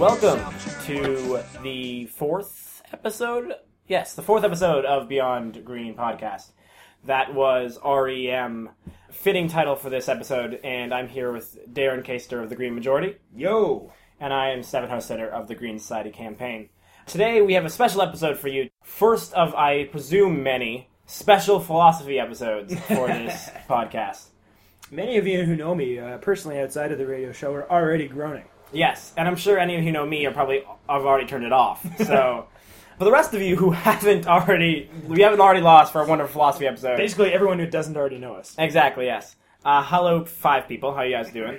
Welcome to the fourth episode. Yes, the fourth episode of Beyond Green podcast. That was REM. Fitting title for this episode, and I'm here with Darren Caster of the Green Majority, Yo! and I am Seven House Sitter of the Green Society campaign. Today we have a special episode for you. First of, I presume, many special philosophy episodes for this podcast. Many of you who know me uh, personally outside of the radio show are already groaning. Yes, and I'm sure any of you who know me are probably have already turned it off. So, for the rest of you who haven't already, we haven't already lost for a wonderful philosophy episode. Basically, everyone who doesn't already know us. Exactly. Yes. Uh, hello, five people. How you guys doing?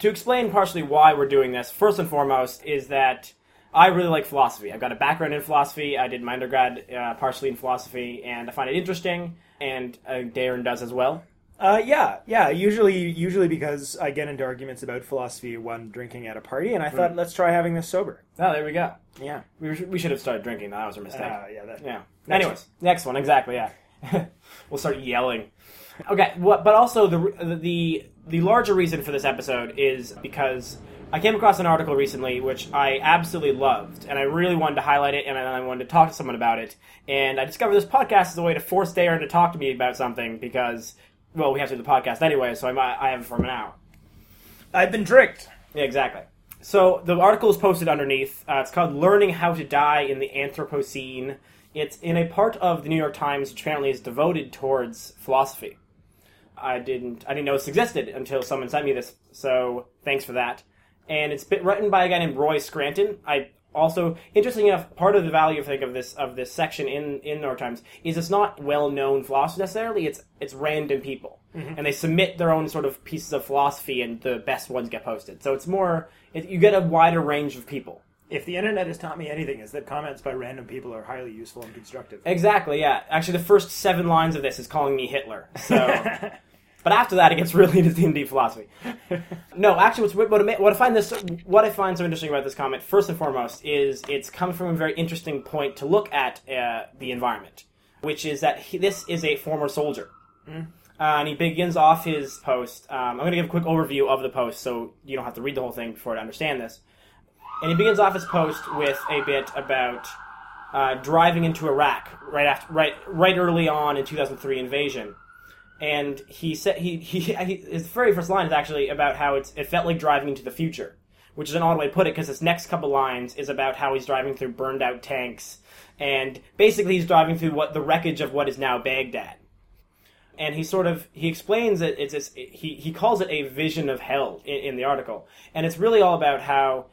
To explain partially why we're doing this, first and foremost, is that I really like philosophy. I've got a background in philosophy. I did my undergrad uh, partially in philosophy, and I find it interesting. And uh, Darren does as well. Uh, yeah, yeah. Usually, usually because I get into arguments about philosophy when drinking at a party, and I thought, let's try having this sober. Oh, there we go. Yeah. We, we should have started drinking. That was a mistake. Uh, yeah. That, Yeah. Next Anyways, next one exactly. Yeah, we'll start yelling. Okay, what, but also the the the larger reason for this episode is because I came across an article recently which I absolutely loved, and I really wanted to highlight it, and I wanted to talk to someone about it. And I discovered this podcast is a way to force Darren to talk to me about something because, well, we have to do the podcast anyway, so I I have it for an hour. I've been tricked. Yeah, exactly. So the article is posted underneath. Uh, it's called "Learning How to Die in the Anthropocene." It's in a part of the New York Times which apparently is devoted towards philosophy. I didn't I didn't know this existed until someone sent me this. So thanks for that. And it's been written by a guy named Roy Scranton. I also interesting enough, part of the value I think of this of this section in in York Times is it's not well known philosophy necessarily. It's it's random people, mm-hmm. and they submit their own sort of pieces of philosophy, and the best ones get posted. So it's more it, you get a wider range of people. If the internet has taught me anything, is that comments by random people are highly useful and constructive. Exactly, yeah. Actually, the first seven lines of this is calling me Hitler. So, but after that, it gets really into D and D philosophy. No, actually, what's what, I- what I find this what I find so interesting about this comment, first and foremost, is it's coming from a very interesting point to look at uh, the environment, which is that he, this is a former soldier. Uh, and he begins off his post. Um, I'm going to give a quick overview of the post so you don't have to read the whole thing before to understand this. And he begins off his post with a bit about uh, driving into Iraq right after, right, right early on in 2003 invasion. And he said he, he, he his very first line is actually about how it's it felt like driving into the future, which is an odd way to put it because his next couple lines is about how he's driving through burned out tanks, and basically he's driving through what the wreckage of what is now Baghdad. And he sort of he explains that it's, it's he he calls it a vision of hell in, in the article, and it's really all about how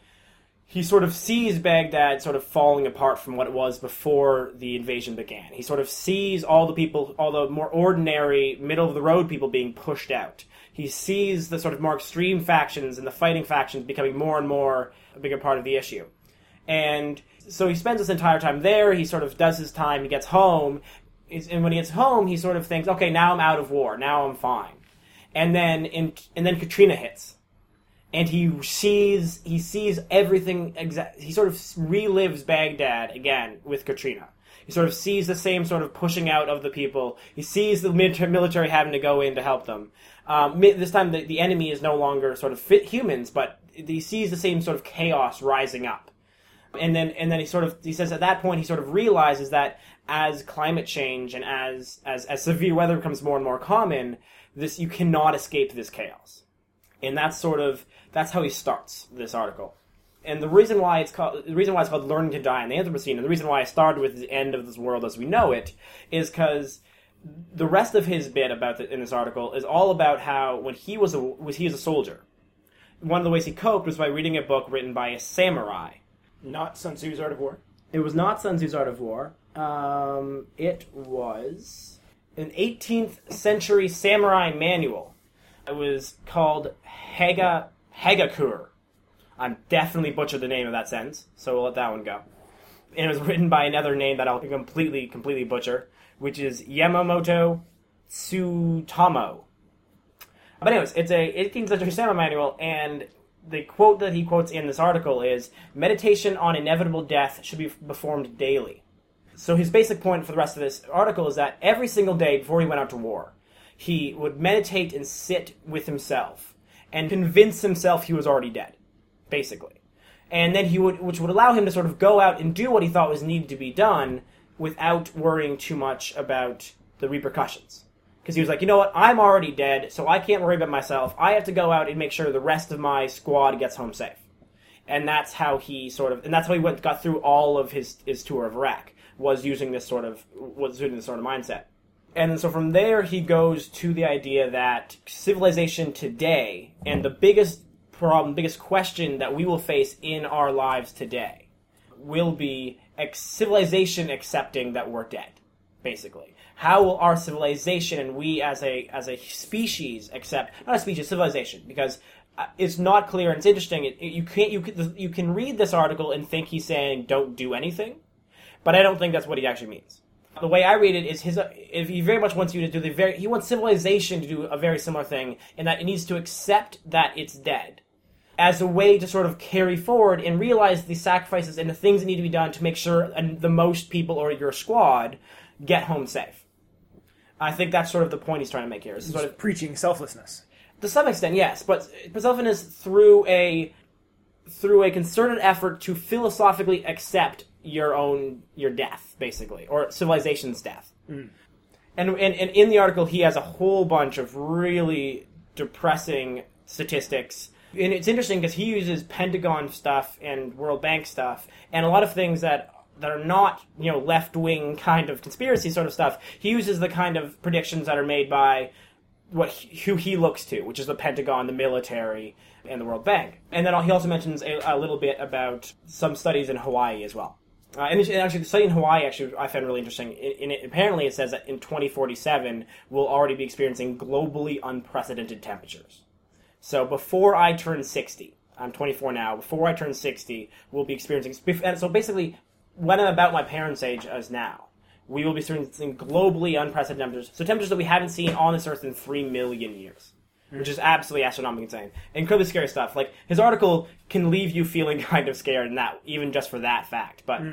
he sort of sees Baghdad sort of falling apart from what it was before the invasion began. He sort of sees all the people, all the more ordinary, middle of the road people being pushed out. He sees the sort of more extreme factions and the fighting factions becoming more and more a bigger part of the issue. And so he spends his entire time there. He sort of does his time. He gets home, and when he gets home, he sort of thinks, "Okay, now I'm out of war. Now I'm fine." And then, in, and then Katrina hits, and he sees he sees everything. Exa- he sort of relives Baghdad again with Katrina. He sort of sees the same sort of pushing out of the people. He sees the military, military having to go in to help them. Um, this time, the, the enemy is no longer sort of fit humans, but he sees the same sort of chaos rising up and then and then he sort of he says at that point he sort of realizes that as climate change and as as as severe weather becomes more and more common this you cannot escape this chaos and that's sort of that's how he starts this article and the reason why it's called the reason why it's called learning to die in the anthropocene and the reason why i started with the end of this world as we know it is because the rest of his bit about the, in this article is all about how when he was a was he was a soldier one of the ways he coped was by reading a book written by a samurai Not Sun Tzu's Art of War. it was not Sun Tzu's Art of War. Um, it was an 18th century samurai manual. It was called Haga Hagakur. I'm definitely butchered the name of that sentence, so we'll let that one go. And it was written by another name that I'll completely, completely butcher, which is Yamamoto Tsutamo. But anyways, it's a 18th century samurai manual, and the quote that he quotes in this article is meditation on inevitable death should be performed daily. So his basic point for the rest of this article is that every single day before he went out to war, he would meditate and sit with himself and convince himself he was already dead, basically. and then he would, which would allow him to sort of go out and do what he thought was needed to be done without worrying too much about the repercussions. Because he was like, you know what, I'm already dead, so I can't worry about myself. I have to go out and make sure the rest of my squad gets home safe. And that's how he sort of, and that's how he went, got through all of his his tour of Iraq was using this sort of was using this sort of mindset. And so from there, he goes to the idea that civilization today and the biggest problem, biggest question that we will face in our lives today will be civilization accepting that we're dead, basically. How will our civilization and we as a as a species accept not a species civilization because uh, it's not clear and it's interesting. It- you can't you can, you can read this article and think he's saying don't do anything, but I don't think that's what he actually means. The way I read it is his. If he very much wants you to do the very, he wants civilization to do a very similar thing, in that it needs to accept that it's dead, as a way to sort of carry forward and realize the sacrifices and the things that need to be done to make sure the most people or your squad get home safe. I think that's sort of the point he's trying to make here. Is sort of preaching selflessness. to some extent, yes, but but selfishness through a through a concerted effort to philosophically accept your own your death, basically, or civilization's death. Mm. And, and and in the article, he has a whole bunch of really depressing statistics. And it's interesting because he uses Pentagon stuff and World Bank stuff, and a lot of things that that are not you know left wing kind of conspiracy sort of stuff. He uses the kind of predictions that are made by what who he looks to, which is the Pentagon, the military, and the World Bank. And then he also mentions a, a little bit about some studies in Hawaii as well. Uh, and, and actually, the study in Hawaii actually I found really interesting. In, in it, apparently, it says that in 2047 we'll already be experiencing globally unprecedented temperatures. So before I turn 60, I'm 24 now. Before I turn 60, we'll be experiencing. So basically, when I'm about my parents' age as now, we will be experiencing globally unprecedented temperatures. So temperatures that we haven't seen on this earth in three million years, which is absolutely astronomically insane. Incredibly scary stuff. Like his article can leave you feeling kind of scared, and that even just for that fact. But hmm.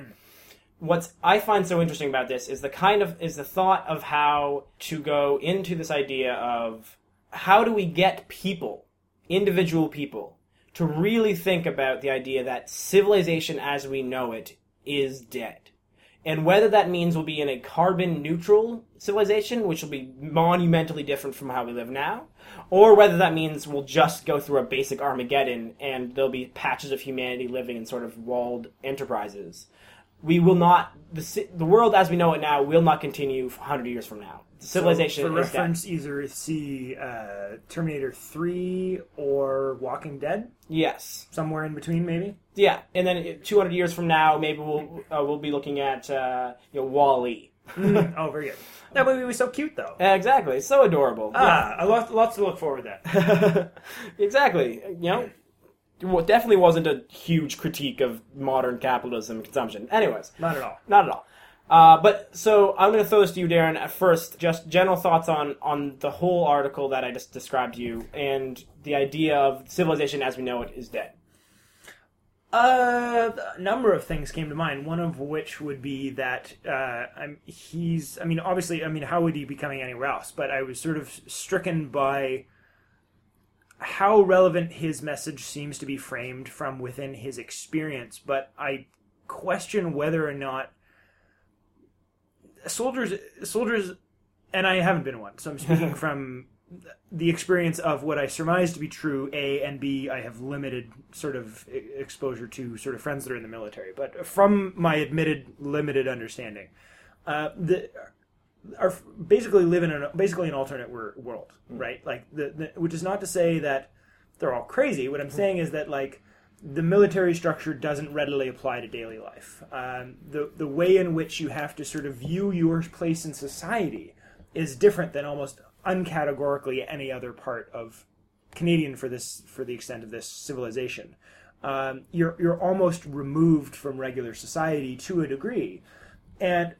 what I find so interesting about this is the kind of is the thought of how to go into this idea of how do we get people, individual people, to really think about the idea that civilization as we know it is dead. And whether that means we'll be in a carbon neutral civilization, which will be monumentally different from how we live now, or whether that means we'll just go through a basic Armageddon and there'll be patches of humanity living in sort of walled enterprises. We will not, the, the world as we know it now will not continue 100 years from now. Civilization So, for is dead. reference, either see uh, Terminator Three or Walking Dead, Yes. somewhere in between, maybe. Yeah, and then 200 years from now, maybe we'll uh, we'll be looking at uh, you know Wall-E. oh, very good. That movie was so cute, though. Exactly, so adorable. Ah, a lot, lots to look forward to. Yeah. exactly. You know, well, it definitely wasn't a huge critique of modern capitalism and consumption. Anyways, Not at all. not at all. Uh, but so I'm going to throw this to you, Darren. At first, just general thoughts on on the whole article that I just described to you, and the idea of civilization as we know it is dead. Uh, a number of things came to mind. One of which would be that uh, I'm, he's. I mean, obviously, I mean, how would he be coming anywhere else? But I was sort of stricken by how relevant his message seems to be framed from within his experience. But I question whether or not soldiers, soldiers, and I haven't been one, so I'm speaking from the experience of what I surmise to be true, A, and B, I have limited sort of exposure to sort of friends that are in the military. But from my admitted limited understanding, uh, the are basically live in an basically an alternate wor- world, right? Like the, the which is not to say that they're all crazy. What I'm saying is that like the military structure doesn't readily apply to daily life. Um, the the way in which you have to sort of view your place in society is different than almost uncategorically any other part of Canadian for this for the extent of this civilization. Um, you're you're almost removed from regular society to a degree, and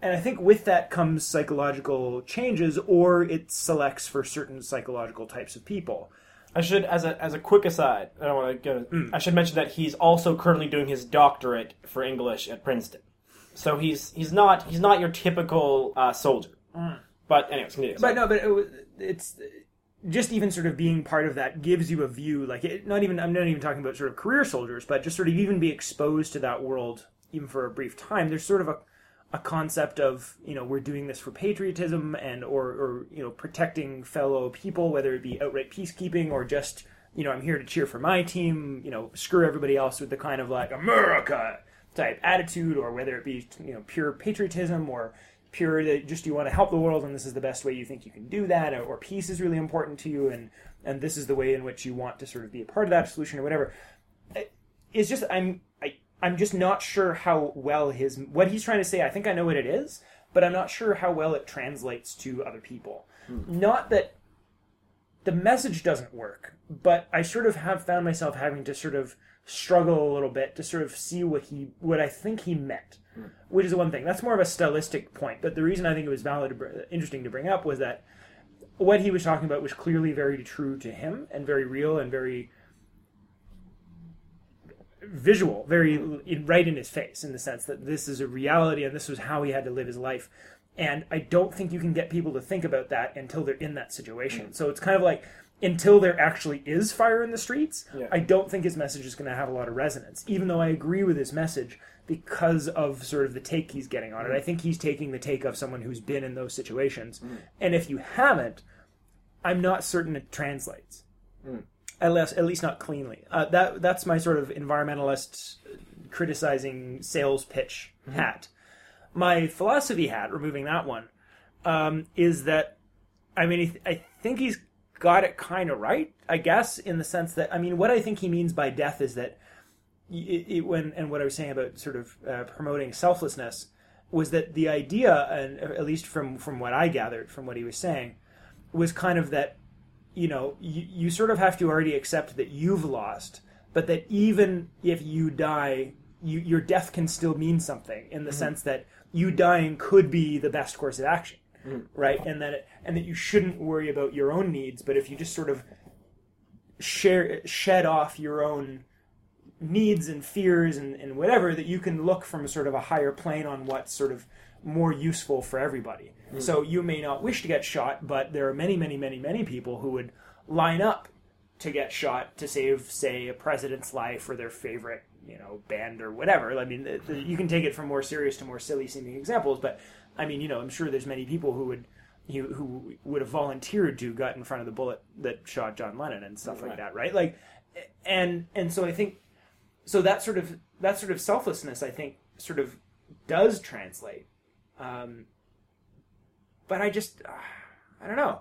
and I think with that comes psychological changes, or it selects for certain psychological types of people. I should, as a as a quick aside, I don't want to go. I should mention that he's also currently doing his doctorate for English at Princeton. So he's he's not he's not your typical uh, soldier. But anyways, continue. But no, but it, it's just even sort of being part of that gives you a view like it, not even i'm not even talking about sort of career soldiers but just sort of even be exposed to that world even for a brief time there's sort of a, a concept of you know we're doing this for patriotism and or or you know protecting fellow people whether it be outright peacekeeping or just you know i'm here to cheer for my team you know screw everybody else with the kind of like america type attitude or whether it be you know pure patriotism or pure that just you want to help the world and this is the best way you think you can do that or, or peace is really important to you and and this is the way in which you want to sort of be a part of that solution or whatever. It's just i'm i'm just not sure how well his what he's trying to say i think i know what it is but i'm not sure how well it translates to other people hmm. not that the message doesn't work but i sort of have found myself having to sort of struggle a little bit to sort of see what he what i think he meant hmm. which is one thing. That's more of a stylistic point. But the reason I think it was valid, interesting to bring up was that what he was talking about was clearly very true to him and very real and very visual, very in, right in his face in the sense that this is a reality and this was how he had to live his life. And I don't think you can get people to think about that until they're in that situation. Mm. So it's kind of like until there actually is fire in the streets, Yeah. I don't think his message is going to have a lot of resonance. Even though I agree with his message because of sort of the take he's getting on it. Mm. I think he's taking the take of someone who's been in those situations. Mm. And if you haven't, I'm not certain it translates. At least, at least not cleanly. Uh, that that's my sort of environmentalist criticizing sales pitch hat. My philosophy hat, removing that one, um, is that I mean, I I think he's got it kind of right, I guess, in the sense that I mean, what I think he means by death is that it, it, when and what I was saying about sort of uh, promoting selflessness was that the idea, and at least from from what I gathered from what he was saying, was kind of that you know you, you sort of have to already accept that you've lost, but that even if you die, you, your death can still mean something in the mm-hmm. sense that you dying could be the best course of action, mm-hmm. right? And that it, and that you shouldn't worry about your own needs, but if you just sort of share shed off your own needs and fears and, and whatever that you can look from sort of a higher plane on what's sort of more useful for everybody. So you may not wish to get shot, but there are many, many, many, many people who would line up to get shot to save, say, a president's life or their favorite, you know, band or whatever. I mean, the, the, you can take it from more serious to more silly seeming examples, but I mean, you know, I'm sure there's many people who would who, who would have volunteered to got in front of the bullet that shot John Lennon and stuff like that, right? Like, and and so I think so that sort of that sort of selflessness I think sort of does translate. Um, but I just uh, I don't know.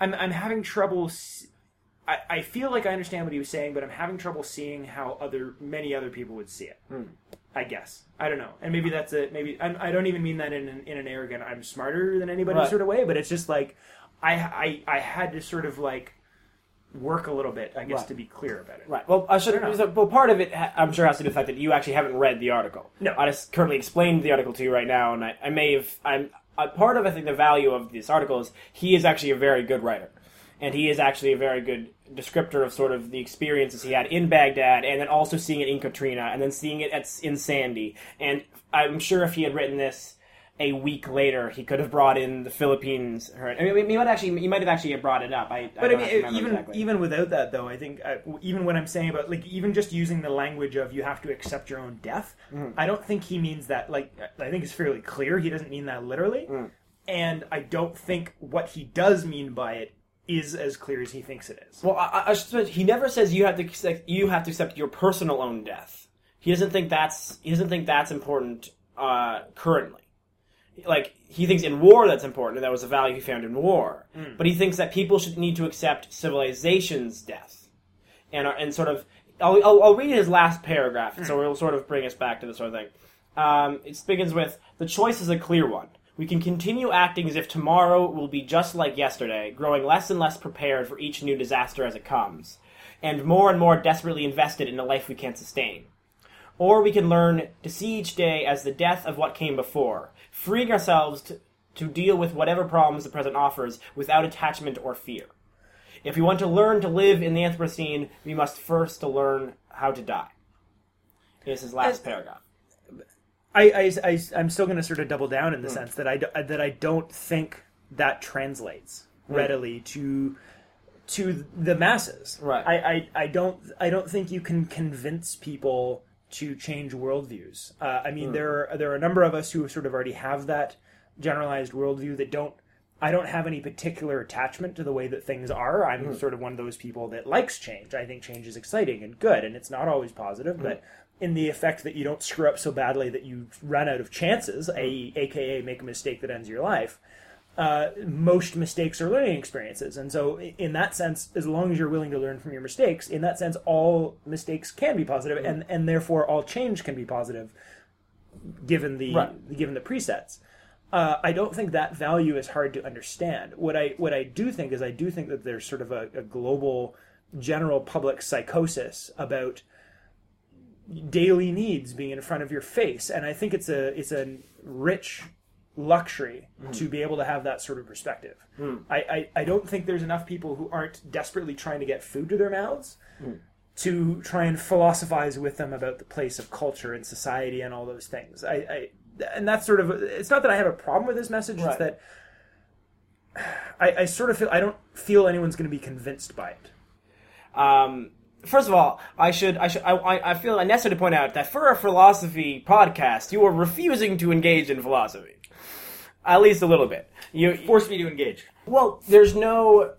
I'm I'm having trouble. s- I, I feel like I understand what he was saying, but I'm having trouble seeing how other many other people would see it. I guess I don't know, and maybe that's a maybe I'm, I don't even mean that in an, in an arrogant I'm smarter than anybody Right. sort of way, but it's just like I I I had to sort of like work a little bit, I guess, Right. to be clear about it. Right. Well, I should. I so- Well, part of it, I'm sure, has to do with the fact that you actually haven't read the article. No. I just currently explained the article to you right now, and I, I may have. I'm uh, part of. I think the value of this article is he is actually a very good writer, and he is actually a very good descriptor of sort of the experiences he had in Baghdad, and then also seeing it in Katrina, and then seeing it at, in Sandy. And I'm sure if he had written this a week later, he could have brought in the Philippines. Or, I mean, he might actually. He might have actually brought it up. I, But I, don't mean, even exactly. even without that, though, I think uh, even what I'm saying about like even just using the language of you have to accept your own death, Mm-hmm. I don't think he means that. Like I think it's fairly clear he doesn't mean that literally, Mm. and I don't think what he does mean by it is as clear as he thinks it is. Well, I, I- I he never says you have to accept, you have to accept your personal own death. He doesn't think that's he doesn't think that's important uh, currently. Like he thinks in war that's important, and that was a value he found in war. Hmm. But he thinks that people should need to accept civilization's death, and uh, and sort of. I'll, I'll, I'll read his last paragraph, so hmm. it'll sort of bring us back to this sort of thing. Um, it begins with the choice is a clear one. We can continue acting as if tomorrow will be just like yesterday, growing less and less prepared for each new disaster as it comes, and more and more desperately invested in a life we can't sustain. Or we can learn to see each day as the death of what came before, freeing ourselves to, to deal with whatever problems the present offers without attachment or fear. If we want to learn to live in the Anthropocene, we must first to learn how to die. This is his last Uh, paragraph. I, I, I am still going to sort of double down in the sense that I do- that I don't think that translates Hmm. readily to to the masses. Right. I, I, I don't I don't think you can convince people to change worldviews. Uh, I mean, hmm. there are, there are a number of us who sort of already have that generalized worldview that don't. I don't have any particular attachment to the way that things are. I'm hmm. sort of one of those people that likes change. I think change is exciting and good, and it's not always positive, hmm. but in the effect that you don't screw up so badly that you run out of chances, a, aka make a mistake that ends your life uh, most mistakes are learning experiences. And so, in that sense, as long as you're willing to learn from your mistakes, in that sense, all mistakes can be positive, and, and therefore all change can be positive, given the Right. given the presets. Uh, I don't think that value is hard to understand. What I what I do think is I do think that there's sort of a, a global, general public psychosis about daily needs being in front of your face, and I think it's a it's a rich luxury hmm. to be able to have that sort of perspective. Hmm. I, I, I don't think there's enough people who aren't desperately trying to get food to their mouths hmm. to try and philosophize with them about the place of culture and society and all those things. I, I and that's sort of it's not that I have a problem with this message. Right. It's that I, I sort of feel I don't feel anyone's going to be convinced by it. Um, first of all, I should I should I, I I feel necessary to point out that for a philosophy podcast, you are refusing to engage in philosophy, at least a little bit. You Force me to engage. well, there's no.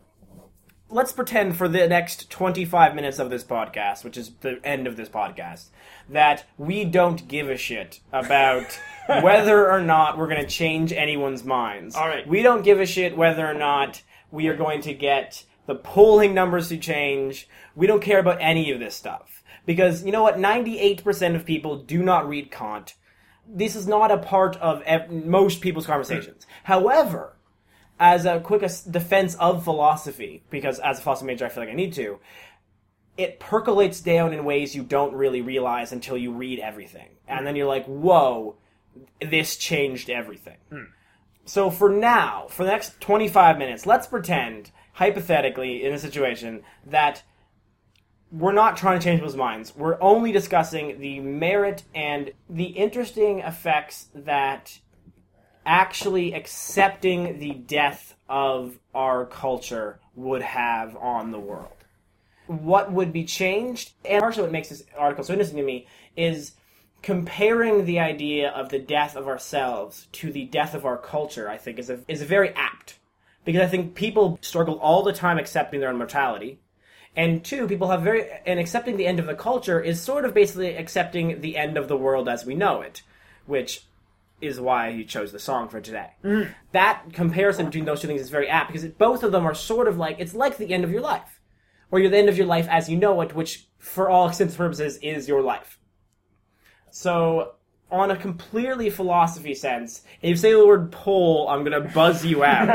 Let's pretend for the next 25 minutes of this podcast, which is the end of this podcast, that we don't give a shit about whether or not we're going to change anyone's minds. All right. We don't give a shit whether or not we are going to get the polling numbers to change. We don't care about any of this stuff. Because, you know what? 98% of people do not read Kant. This is not a part of ev- most people's conversations. However, as a quick defense of philosophy, because as a philosophy major, I feel like I need to, it percolates down in ways you don't really realize until you read everything. And then you're like, whoa, this changed everything. Hmm. So for now, for the next 25 minutes, let's pretend, hypothetically, in a situation, that we're not trying to change people's minds. We're only discussing the merit and the interesting effects that actually accepting the death of our culture would have on the world. What would be changed, and partially what makes this article so interesting to me, is comparing the idea of the death of ourselves to the death of our culture, I think, is a, is very apt. Because I think people struggle all the time accepting their own mortality. And two, people have very, and accepting the end of the culture is sort of basically accepting the end of the world as we know it, which is why he chose the song for today. Mm. That comparison between those two things is very apt because it, both of them are sort of like, it's like the end of your life. Or you're the end of your life as you know it, which for all extents and purposes is your life. So, on a completely philosophy sense, if you say the word pole, I'm gonna buzz you out.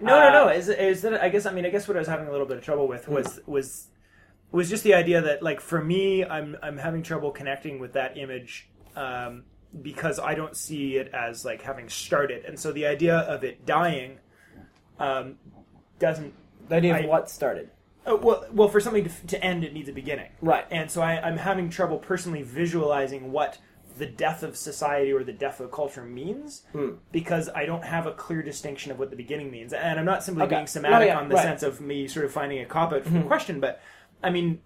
No, Uh, no, no. Is is that? I guess. I mean, I guess what I was having a little bit of trouble with was was was just the idea that, like, for me, I'm I'm having trouble connecting with that image um, because I don't see it as like having started, and so the idea of it dying um, doesn't. the idea of I- what started. Uh, well, well, for something to, to end, it needs a beginning, Right. And so I, I'm having trouble personally visualizing what the death of society or the death of culture means Hmm. because I don't have a clear distinction of what the beginning means. And I'm not simply Okay. being semantic No, yeah, on the right. Hmm. sense of me sort of finding a cop out from the question, but I mean,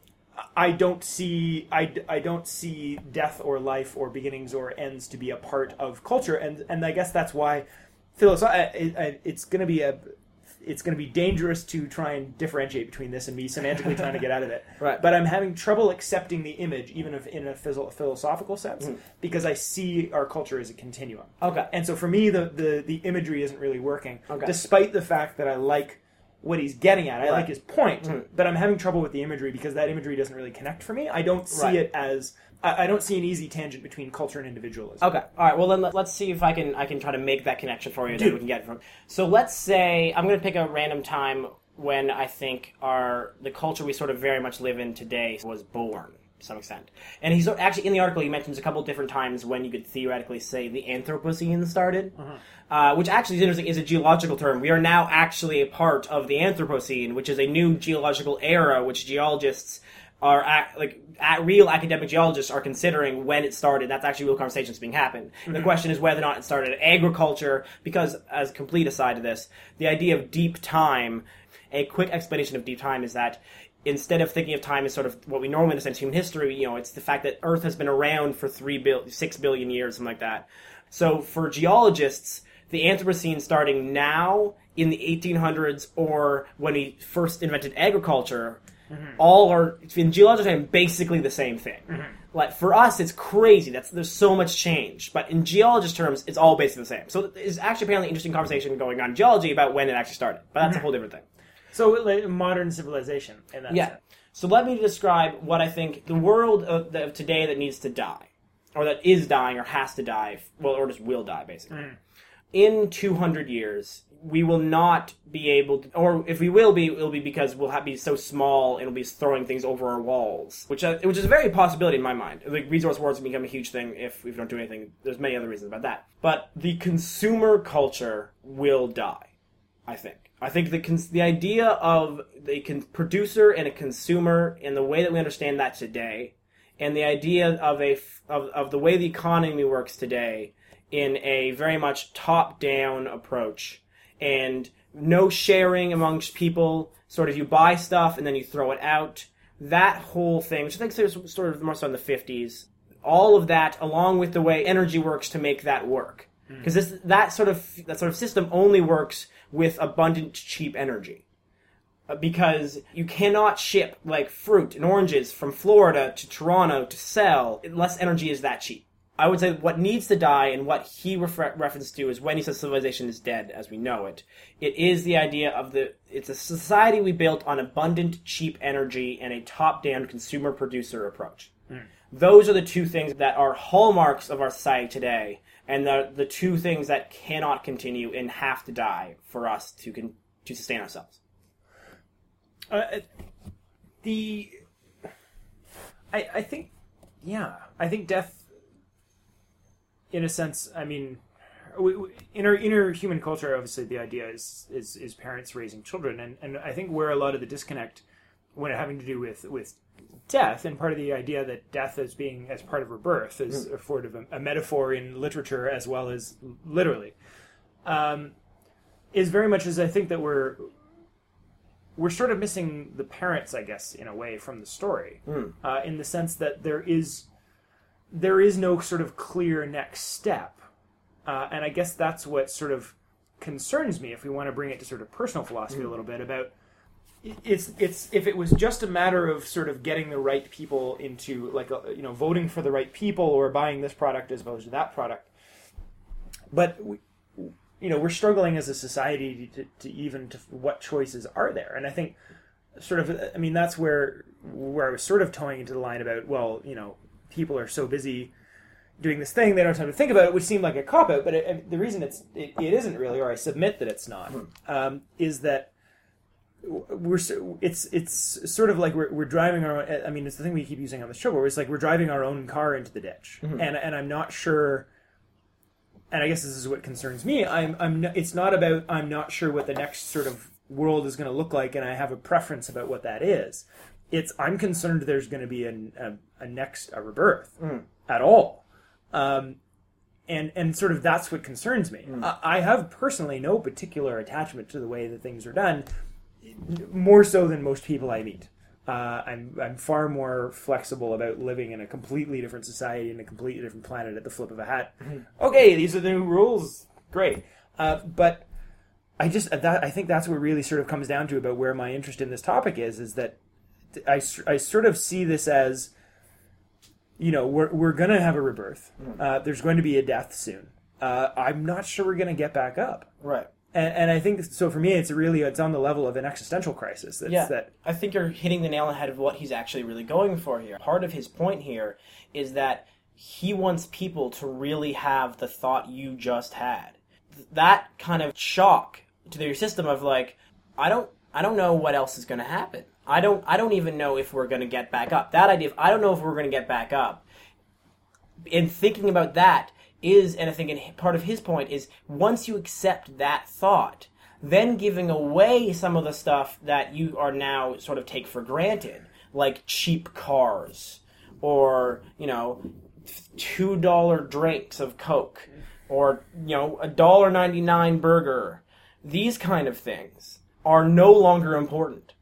I don't see I, I don't see death or life or beginnings or ends to be a part of culture, and and I guess that's why philosoph- it's going to be a it's going to be dangerous to try and differentiate between this and me semantically trying to get out of it. Right. But I'm having trouble accepting the image, even if in a phys- philosophical sense, because I see our culture as a continuum. Okay. And so for me, the, the, the imagery isn't really working, Okay. despite the fact that I like what he's getting at. I Right. like his point, Mhm. but I'm having trouble with the imagery because that imagery doesn't really connect for me. I don't see Right. it as I, I don't see an easy tangent between culture and individualism. Okay. All right. Well, then let- let's see if I can I can try to make that connection for you. Then Do. we can get from. So let's say I'm going to pick a random time when I think our the culture we sort of very much live in today was born to some extent. And he's actually in the article he mentions a couple different times when you could theoretically say the Anthropocene started, uh, which actually is interesting. Is a geological term. We are now actually a part of the Anthropocene, which is a new geological era, which geologists are ac like at real academic geologists are considering when it started. That's actually real conversations being happened. And the mm-hmm. question is whether or not it started in agriculture, because as a complete aside to this, the idea of deep time a quick explanation of deep time is that instead of thinking of time as sort of what we normally understand as human history, you know, it's the fact that Earth has been around for three bil- six billion years, something like that. So for geologists, the Anthropocene starting now in the 1800s or when we first invented agriculture, Mm-hmm. all are in geological time basically the same thing. Mm-hmm. Like for us, it's crazy. That's there's so much change, but in geologist terms, it's all basically the same. So it's actually apparently an interesting conversation going on in geology about when it actually started, but that's a mm-hmm. whole different thing. So like, modern civilization in that Yeah. sense. So let me describe what I think the world of, of today that needs to die, or that is dying, or has to die, well, or just will die, basically. In 200 years, we will not be able to, or if we will be, it'll be because we'll have, be so small and we'll be throwing things over our walls, which uh, which is a very possibility in my mind. Like resource wars will become a huge thing if we don't do anything. There's many other reasons about that, but the consumer culture will die. I think. I think the cons- the idea of the con- producer and a consumer in the way that we understand that today, and the idea of a f- of, of the way the economy works today in a very much top down approach, and no sharing amongst people. Sort of you buy stuff and then you throw it out. That whole thing, which I think is sort of more so in the fifties. All of that, along with the way energy works to make that work because this that sort of that sort of system only works with abundant cheap energy Uh, because you cannot ship like fruit and oranges from Florida to Toronto to sell unless energy is that cheap. I would say what needs to die and what he refer- referenced to is when he says civilization is dead as we know it. It is the idea of the it's a society we built on abundant cheap energy and a top-down consumer producer approach. Those are the two things that are hallmarks of our society today, and the the two things that cannot continue and have to die for us to con- to sustain ourselves. Uh, the I, I think yeah I think death in a sense I mean we, we, in our inner human culture obviously the idea is, is is parents raising children. And and I think where a lot of the disconnect when it having to do with with death and part of the idea that death as being as part of rebirth is a sort of a, a metaphor in literature as well as literally um, is very much as I think that we're we're sort of missing the parents, I guess, in a way from the story, uh, in the sense that there is there is no sort of clear next step, uh, and I guess that's what sort of concerns me. If we want to bring it to sort of personal philosophy a little bit about it's it's if it was just a matter of sort of getting the right people into like a, you know voting for the right people or buying this product as opposed to that product, but. We, you know we're struggling as a society to, to even to what choices are there and i think sort of i mean that's where where i was sort of towing into the line about well you know people are so busy doing this thing they don't have time to think about it which seemed like a cop out but it, the reason it's it, it isn't really or i submit that it's not um, is that we're it's it's sort of like we're, we're driving our own, I mean it's the thing we keep using on the show where it's like we're driving our own car into the ditch and and I'm not sure and I guess this is what concerns me. I'm, I'm. Not, it's not about. I'm not sure what the next sort of world is going to look like, and I have a preference about what that is. It's. I'm concerned there's going to be a, a, a next a rebirth at all, um, and and sort of that's what concerns me. I, I have personally no particular attachment to the way that things are done, more so than most people I meet. Uh, I'm I'm far more flexible about living in a completely different society and a completely different planet at the flip of a hat. Okay, these are the new rules. Great, uh, but I just that I think that's what really sort of comes down to about where my interest in this topic is. Is that I, I sort of see this as you know we're we're gonna have a rebirth. Uh, there's going to be a death soon. Uh, I'm not sure we're gonna get back up. Right. And, and I think so. For me, it's really it's on the level of an existential crisis. It's Yeah. that I think you're hitting the nail on the head of what he's actually really going for here. Part of his point here is that he wants people to really have the thought you just had. That kind of shock to their system of like, I don't, I don't know what else is going to happen. I don't, I don't even know if we're going to get back up. That idea of I don't know if we're going to get back up. In thinking about that is, and I think in, part of his point is once you accept that thought, then giving away some of the stuff that you are now sort of take for granted, like cheap cars, or you know, two dollar drinks of Coke, or you know, a dollar ninety nine burger. These kind of things are no longer important.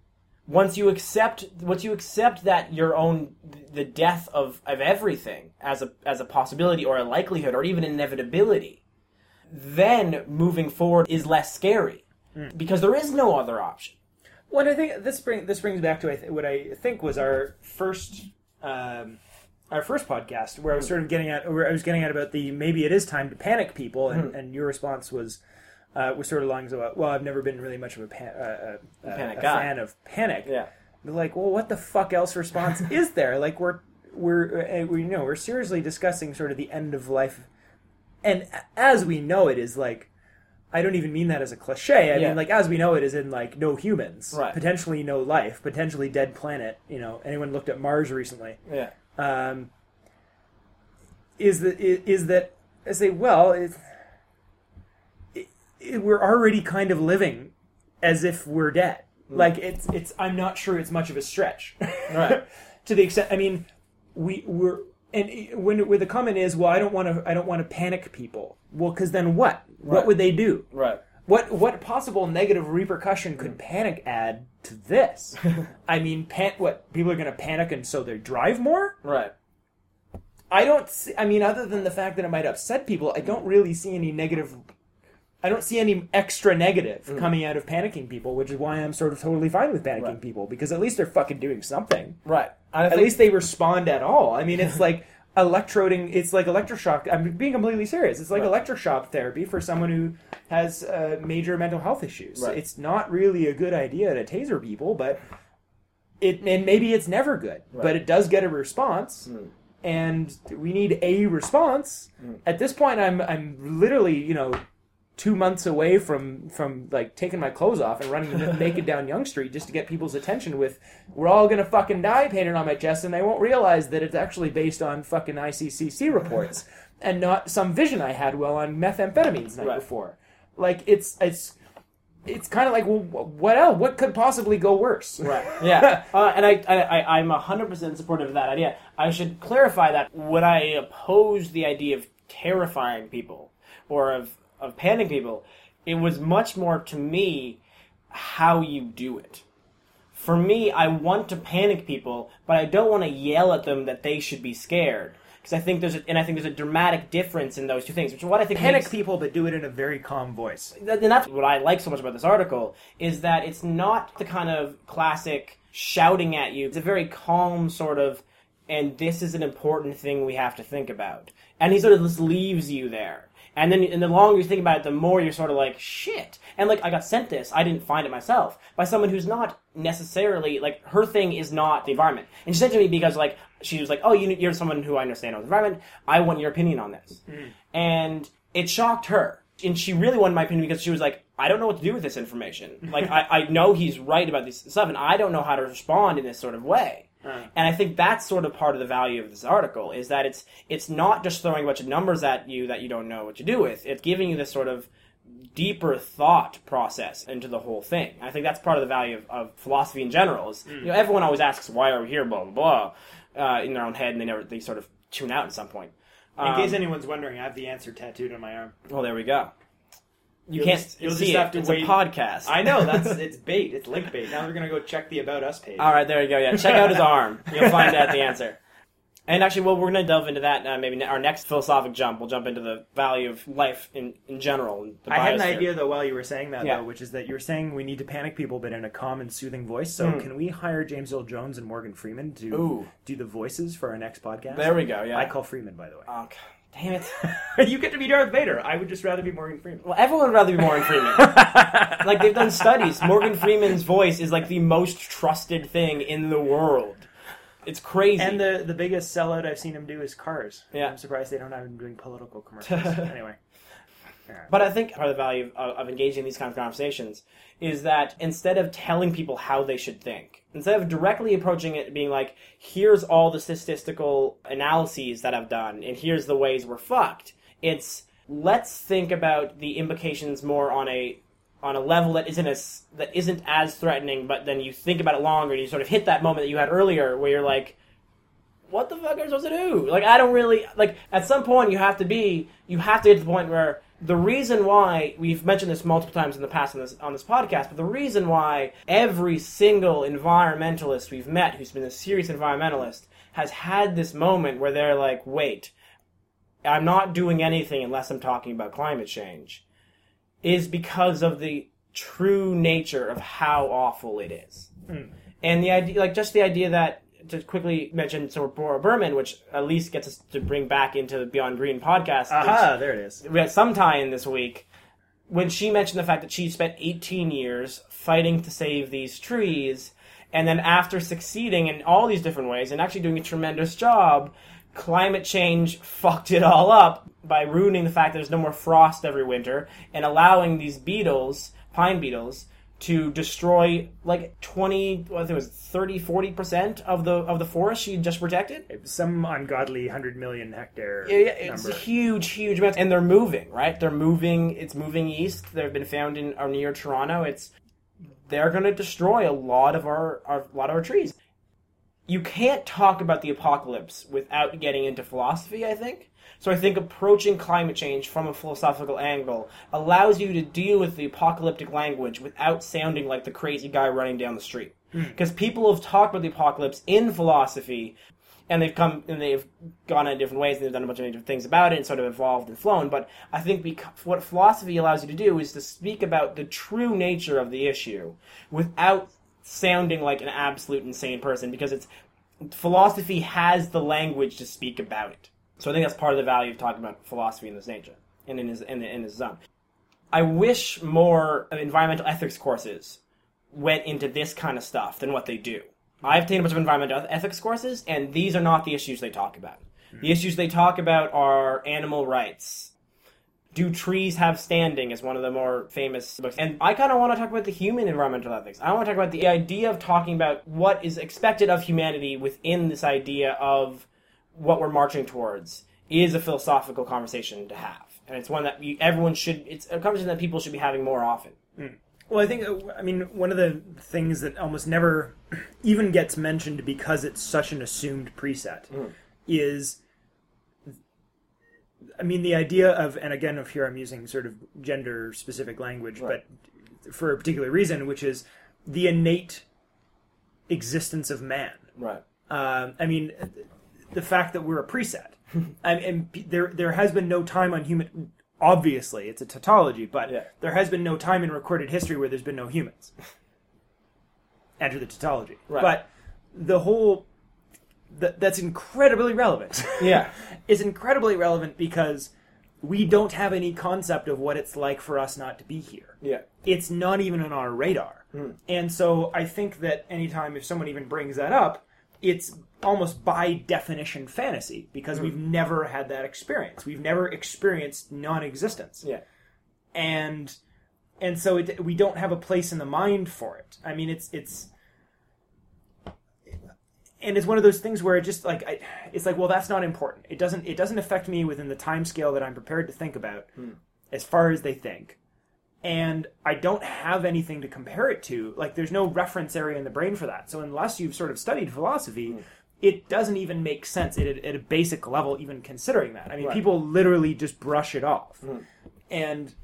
Once you accept, once you accept that your own, the death of, of everything as a, as a possibility or a likelihood or even inevitability, then moving forward is less scary. Hmm. Because there is no other option. Well, I think this bring this brings back to I what I think was our first um, our first podcast, where I was hmm. sort of getting at, where I was getting at about the maybe it is time to panic people, and, hmm. and your response was uh, was sort of along the well, I've never been really much of a, pan, uh, uh, uh, Panic a guy. fan of panic. Yeah. They're like, well, what the fuck else response is there? Like we're we're uh, we you know we're seriously discussing sort of the end of life, and as we know it is like. I don't even mean that as a cliche. I Yeah. mean, like as we know it, is in like no humans, Right. potentially no life, potentially dead planet. You know, anyone looked at Mars recently? Yeah. Um, is that is that I say, well, it, it, it- we're already kind of living as if we're dead. Mm. Like it's it's. I'm not sure it's much of a stretch, Right. to the extent. I mean, we we're and when when the comment is, well, I don't want to I don't want to panic people. Well, because then what? What would they do? Right. What what possible negative repercussion could mm. panic add to this? I mean, pan- what people are going to panic and so they drive more? Right. I don't. See, I mean, other than the fact that it might upset people, I don't mm. really see any negative. I don't see any extra negative mm. coming out of panicking people, which is why I'm sort of totally fine with panicking Right. people because at least they're fucking doing something. Right. I At think- least they respond at all. I mean, it's like electroding. It's like electroshock. I'm being completely serious. It's like Right. electroshock therapy for someone who has uh, major mental health issues. Right. It's not really a good idea to taser people, but it and maybe it's never good, but it does get a response. Hmm. And we need a response. Hmm. At this point, I'm I'm literally you know two months away from from like taking my clothes off and running naked down Yonge Street just to get people's attention with "We're all gonna fucking die" painted on my chest, and they won't realize that it's actually based on fucking ICCC reports and not some vision I had while on methamphetamines the night Right. before. Like it's it's it's kind of like well, what else? What could possibly go worse? Right. Yeah. uh, and I, I, I, I'm 100% supportive of that idea. I should clarify that when I oppose the idea of terrifying people or of, of panicking people, it was much more to me how you do it. For me, I want to panic people, but I don't want to yell at them that they should be scared. Because I think there's a, and I think there's a dramatic difference in those two things, which is what I think Panic makes- people, but do it in a very calm voice. And that's what I like so much about this article is that it's not the kind of classic shouting at you. It's a very calm sort of, and this is an important thing we have to think about. And he sort of just leaves you there. And then, and the longer you think about it, the more you're sort of like, shit. And like, I got sent this, I didn't find it myself, by someone who's not necessarily, like, her thing is not the environment. And she sent it to me because, like, she was like, oh, you, you're someone who I understand the environment, I want your opinion on this. Hmm. And it shocked her. And she really wanted my opinion because she was like, I don't know what to do with this information. Like, I, I know he's right about this stuff, and I don't know how to respond in this sort of way. And I think that's sort of part of the value of this article is that it's it's not just throwing a bunch of numbers at you that you don't know what to do with. It's giving you this sort of deeper thought process into the whole thing. I think that's part of the value of, of philosophy in general. Is you know everyone always asks why are we here, blah blah blah, uh, in their own head, and they never they sort of tune out at some point. In Um, case anyone's wondering, I have the answer tattooed on my arm. well, there we go. You You'll can't just- you'll see just it. have to it's wait. a podcast. I know that's it's bait. It's link bait. Now we're gonna go check the about us page. All right, there you go. Yeah, check out his arm. You'll find out the answer. And actually, well, we're going to delve into that uh, maybe our next philosophic jump. We'll jump into the value of life in, in general. the I had an idea though while you were saying that Yeah. though, which is that you're saying we need to panic people, but in a calm and soothing voice. So Hmm. can we hire James Earl Jones and Morgan Freeman to Ooh. do the voices for our next podcast? There we go. Yeah. I call Freeman, by the way. God, damn it. you get to be Darth Vader. I would just rather be Morgan Freeman. Well, everyone would rather be Morgan Freeman. like they've done studies. Morgan Freeman's voice is like the most trusted thing in the world. It's crazy. And the the biggest sellout I've seen him do is Cars. Yeah. I'm surprised they don't have him doing political commercials. anyway. But I think part of the value of, of engaging in these kinds of conversations is that instead of telling people how they should think, instead of directly approaching it being like, here's all the statistical analyses that I've done, and here's the ways we're fucked, it's let's think about the implications more on a on a level that isn't as that isn't as threatening, but then you think about it longer and you sort of hit that moment that you had earlier where you're like, what the fuck are you supposed to do? Like, I don't really like. At some point, you have to be, you have to get to the point where the reason why we've mentioned this multiple times in the past on this on this podcast, but the reason why every single environmentalist we've met who's been a serious environmentalist has had this moment where they're like, "Wait, I'm not doing anything unless I'm talking about climate change," is because of the true nature of how awful it is, hmm. and the idea, like just the idea that to quickly mention Tzeporah Berman, which at least gets us to bring back into the Beyond Green podcast. Aha, there it is. we had some tie-in this week when she mentioned the fact that she spent 18 years fighting to save these trees and then after succeeding in all these different ways and actually doing a tremendous job climate change fucked it all up by ruining the fact that there's no more frost every winter and allowing these beetles pine beetles to destroy like 20 what I think it was 30 40% of the of the forest she just protected Some ungodly hundred million hectare yeah, yeah, it's number. huge, huge amount, and they're moving, right? They're moving. It's moving east. They've been found in or near Toronto. It's they're going to destroy a lot of our, our a lot of our trees. You can't talk about the apocalypse without getting into philosophy. I think so. I think approaching climate change from a philosophical angle allows you to deal with the apocalyptic language without sounding like the crazy guy running down the street. Hmm. Because people have talked about the apocalypse in philosophy and they've come and they've gone in different ways and they've done a bunch of different things about it and sort of evolved and flown. But I think beca- what philosophy allows you to do is to speak about the true nature of the issue without sounding like an absolute insane person because it's philosophy has the language to speak about it. So I think that's part of the value of talking about philosophy in this nature and in his in, in his zone. I wish more environmental ethics courses went into this kind of stuff than what they do. I've taken a bunch of environmental ethics courses, and these are not the issues they talk about. The hmm. issues they talk about are animal rights. Do trees have standing? Is one of the more famous books. And I kind of want to talk about the human environmental ethics. I want to talk about the idea of talking about what is expected of humanity within this idea of what we're marching towards is a philosophical conversation to have. And it's one that you, everyone should, it's a conversation that people should be having more often. Well, I think, uh, I mean, one of the things that almost never even gets mentioned because it's such an assumed preset is, I mean, the idea of, and again, of here I'm using sort of gender specific language, Right. but for a particular reason, which is the innate existence of man. Right. Um, I mean, the fact that we're a preset, I and p- there there has been no time on human. Obviously, it's a tautology, but Yeah. there has been no time in recorded history where there's been no humans. Enter the tautology, Right. but the whole that that's incredibly relevant. Yeah. it's incredibly relevant because we don't have any concept of what it's like for us not to be here Yeah. it's not even on our radar. Hmm. And so I think that anytime if someone even brings that up, it's almost by definition fantasy because we've hmm. never had that experience. We've never experienced non-existence. Yeah. And and so it, we don't have a place in the mind for it. I mean, it's it's and it's one of those things where it just like I, it's like well that's not important. It doesn't it doesn't affect me within the time scale that I'm prepared to think about hmm. as far as they think and I don't have anything to compare it to. Like, there's no reference area in the brain for that. So, unless you've sort of studied philosophy, hmm. It doesn't even make sense at a, at a basic level, even considering that. I mean, Right. people literally just brush it off. Hmm. And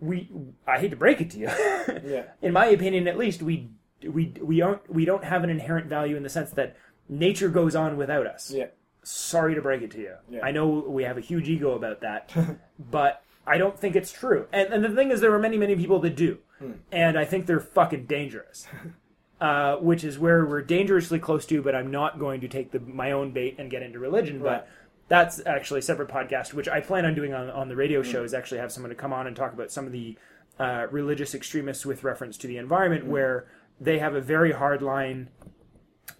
we, I hate to break it to you, Yeah. in my opinion, at least, we we we aren't we don't have an inherent value in the sense that nature goes on without us Yeah. sorry to break it to you. Yeah. I know we have a huge ego about that, but I don't think it's true. And, and the thing is, there are many, many people that do, hmm. and I think they're fucking dangerous. Uh, which is where we're dangerously close to, but I'm not going to take the, my own bait and get into religion. Right. But that's actually a separate podcast, which I plan on doing on, on the radio show. Is actually have someone to come on and talk about some of the uh, religious extremists with reference to the environment, where they have a very hard line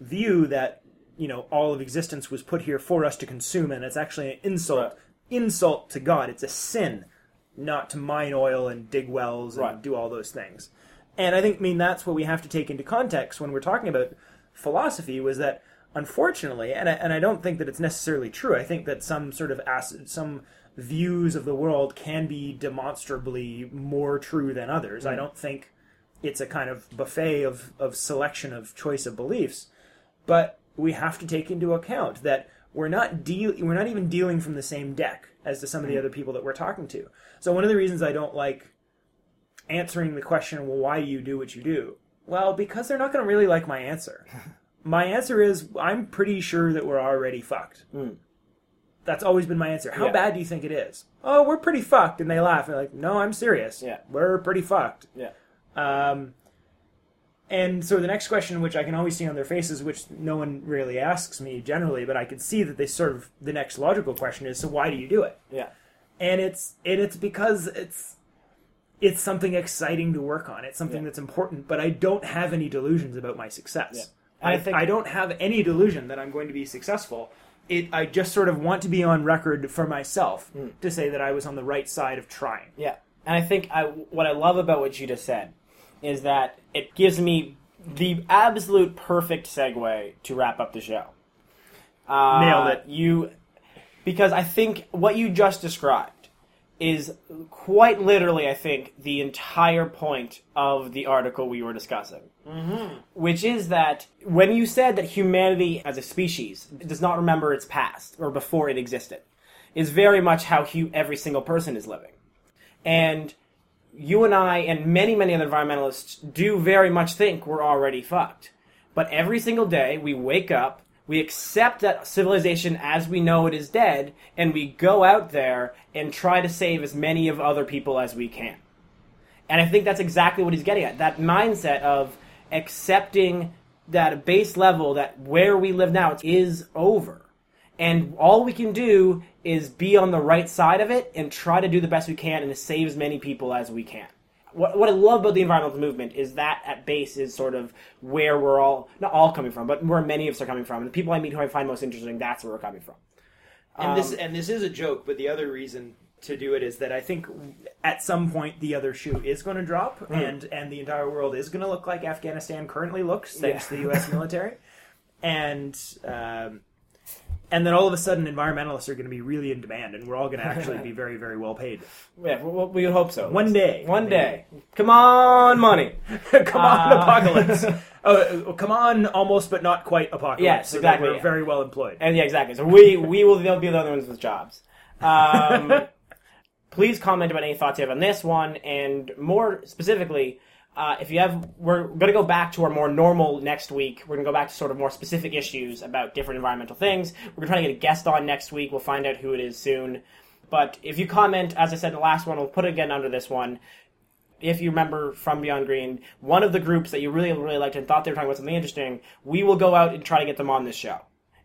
view that you know all of existence was put here for us to consume and it's actually an insult Right. insult to god it's a sin not to mine oil and dig wells and Right. do all those things and i think i mean that's what we have to take into context when we're talking about philosophy was that unfortunately and I, and I don't think that it's necessarily true i think that some sort of acid some views of the world can be demonstrably more true than others. I hmm. don't think it's a kind of buffet of, of selection of choice of beliefs. But we have to take into account that we're not deal we're not even dealing from the same deck as to some of the hmm. other people that we're talking to. So one of the reasons I don't like answering the question, well, why do you do what you do? Well, because they're not going to really like my answer. my answer is I'm pretty sure that we're already fucked. That's always been my answer. How Yeah. bad do you think it is? Oh, we're pretty fucked. And they laugh. And they're like, no, I'm serious. Yeah. We're pretty fucked. Yeah. Um, and so the next question, which I can always see on their faces, which no one really asks me generally, but I can see that they sort of the next logical question is, so why do you do it? Yeah. And it's and it's because it's it's something exciting to work on. It's something Yeah. that's important, but I don't have any delusions about my success. Yeah. I, I think- I don't have any delusion that I'm going to be successful. It, I just sort of want to be on record for myself Hmm. to say that I was on the right side of trying. Yeah, and I think I, what I love about what you just said is that it gives me the absolute perfect segue to wrap up the show. Uh, Nailed it. You, because I think what you just described is quite literally, I think, the entire point of the article we were discussing. Mm-hmm. Which is that when you said that humanity as a species does not remember its past or before it existed, is very much how hu- every single person is living. And you and I and many, many other environmentalists do very much think we're already fucked. But every single day we wake up, we accept that civilization as we know it is dead, and we go out there and try to save as many of other people as we can. And I think that's exactly what he's getting at. That mindset of accepting that base level that where we live now is over. And all we can do is be on the right side of it and try to do the best we can and to save as many people as we can. What, what I love about the environmental movement is that at base is sort of where we're all, not all coming from, but where many of us are coming from. And the people I meet who I find most interesting, that's where we're coming from. And this Um, and this is a joke, but the other reason to do it is that I think at some point the other shoe is going to drop, Hmm. and and the entire world is going to look like Afghanistan currently looks, thanks Yeah. to the U.S. military, and. Um, and then all of a sudden, environmentalists are going to be really in demand, and we're all going to actually be very, very well paid. Yeah, we, we would hope so. One day. One day. Come on, money. come on, Uh, apocalypse! oh, uh, come on, almost but not quite apocalypse. Yes, so exactly, We're yeah. very well employed. And yeah, exactly. So we we will be the other ones with jobs. Um, please comment about any thoughts you have on this one, and more specifically, uh, if you have, we're going to go back to our more normal next week. We're going to go back to sort of more specific issues about different environmental things. We're going to try to get a guest on next week. We'll find out who it is soon. But if you comment, as I said in the last one, we'll put it again under this one. If you remember from Beyond Green, one of the groups that you really, really liked and thought they were talking about something interesting, we will go out and try to get them on this show.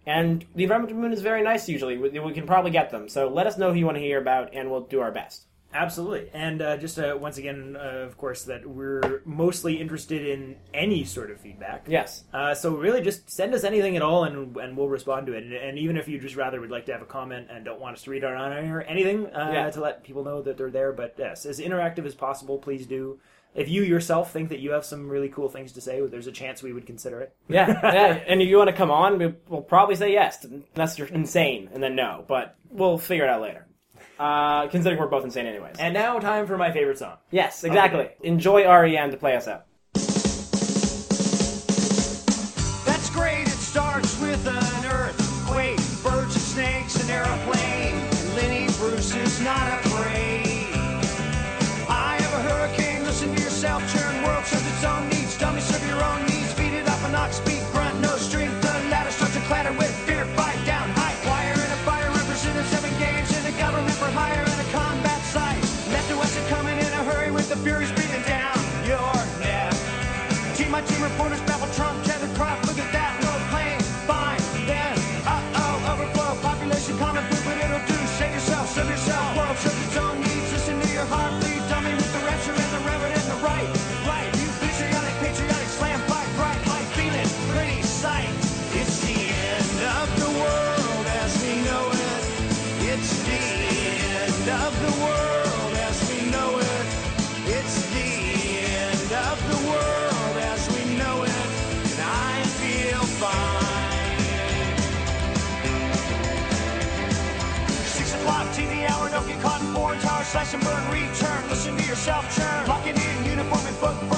And the environmental movement is very nice usually. We can probably get them. So let us know who you want to hear about, and we'll do our best. Absolutely, and uh, just uh, once again, uh, of course, that we're mostly interested in any sort of feedback. Yes. Uh, so really, just send us anything at all, and and we'll respond to it. And, and even if you just rather would like to have a comment and don't want us to read it on air or anything, uh, Yeah. to let people know that they're there. But yes, as interactive as possible, please do. If you yourself think that you have some really cool things to say, there's a chance we would consider it. Yeah, yeah. And if you want to come on, we'll probably say yes, unless you're insane, and then no. But we'll figure it out later. Uh, considering we're both insane anyways. And now, time for my favorite song. yes, exactly. Enjoy REM to play us out. Slash and burn, return, listen to yourself churn, locking in, uniform and book,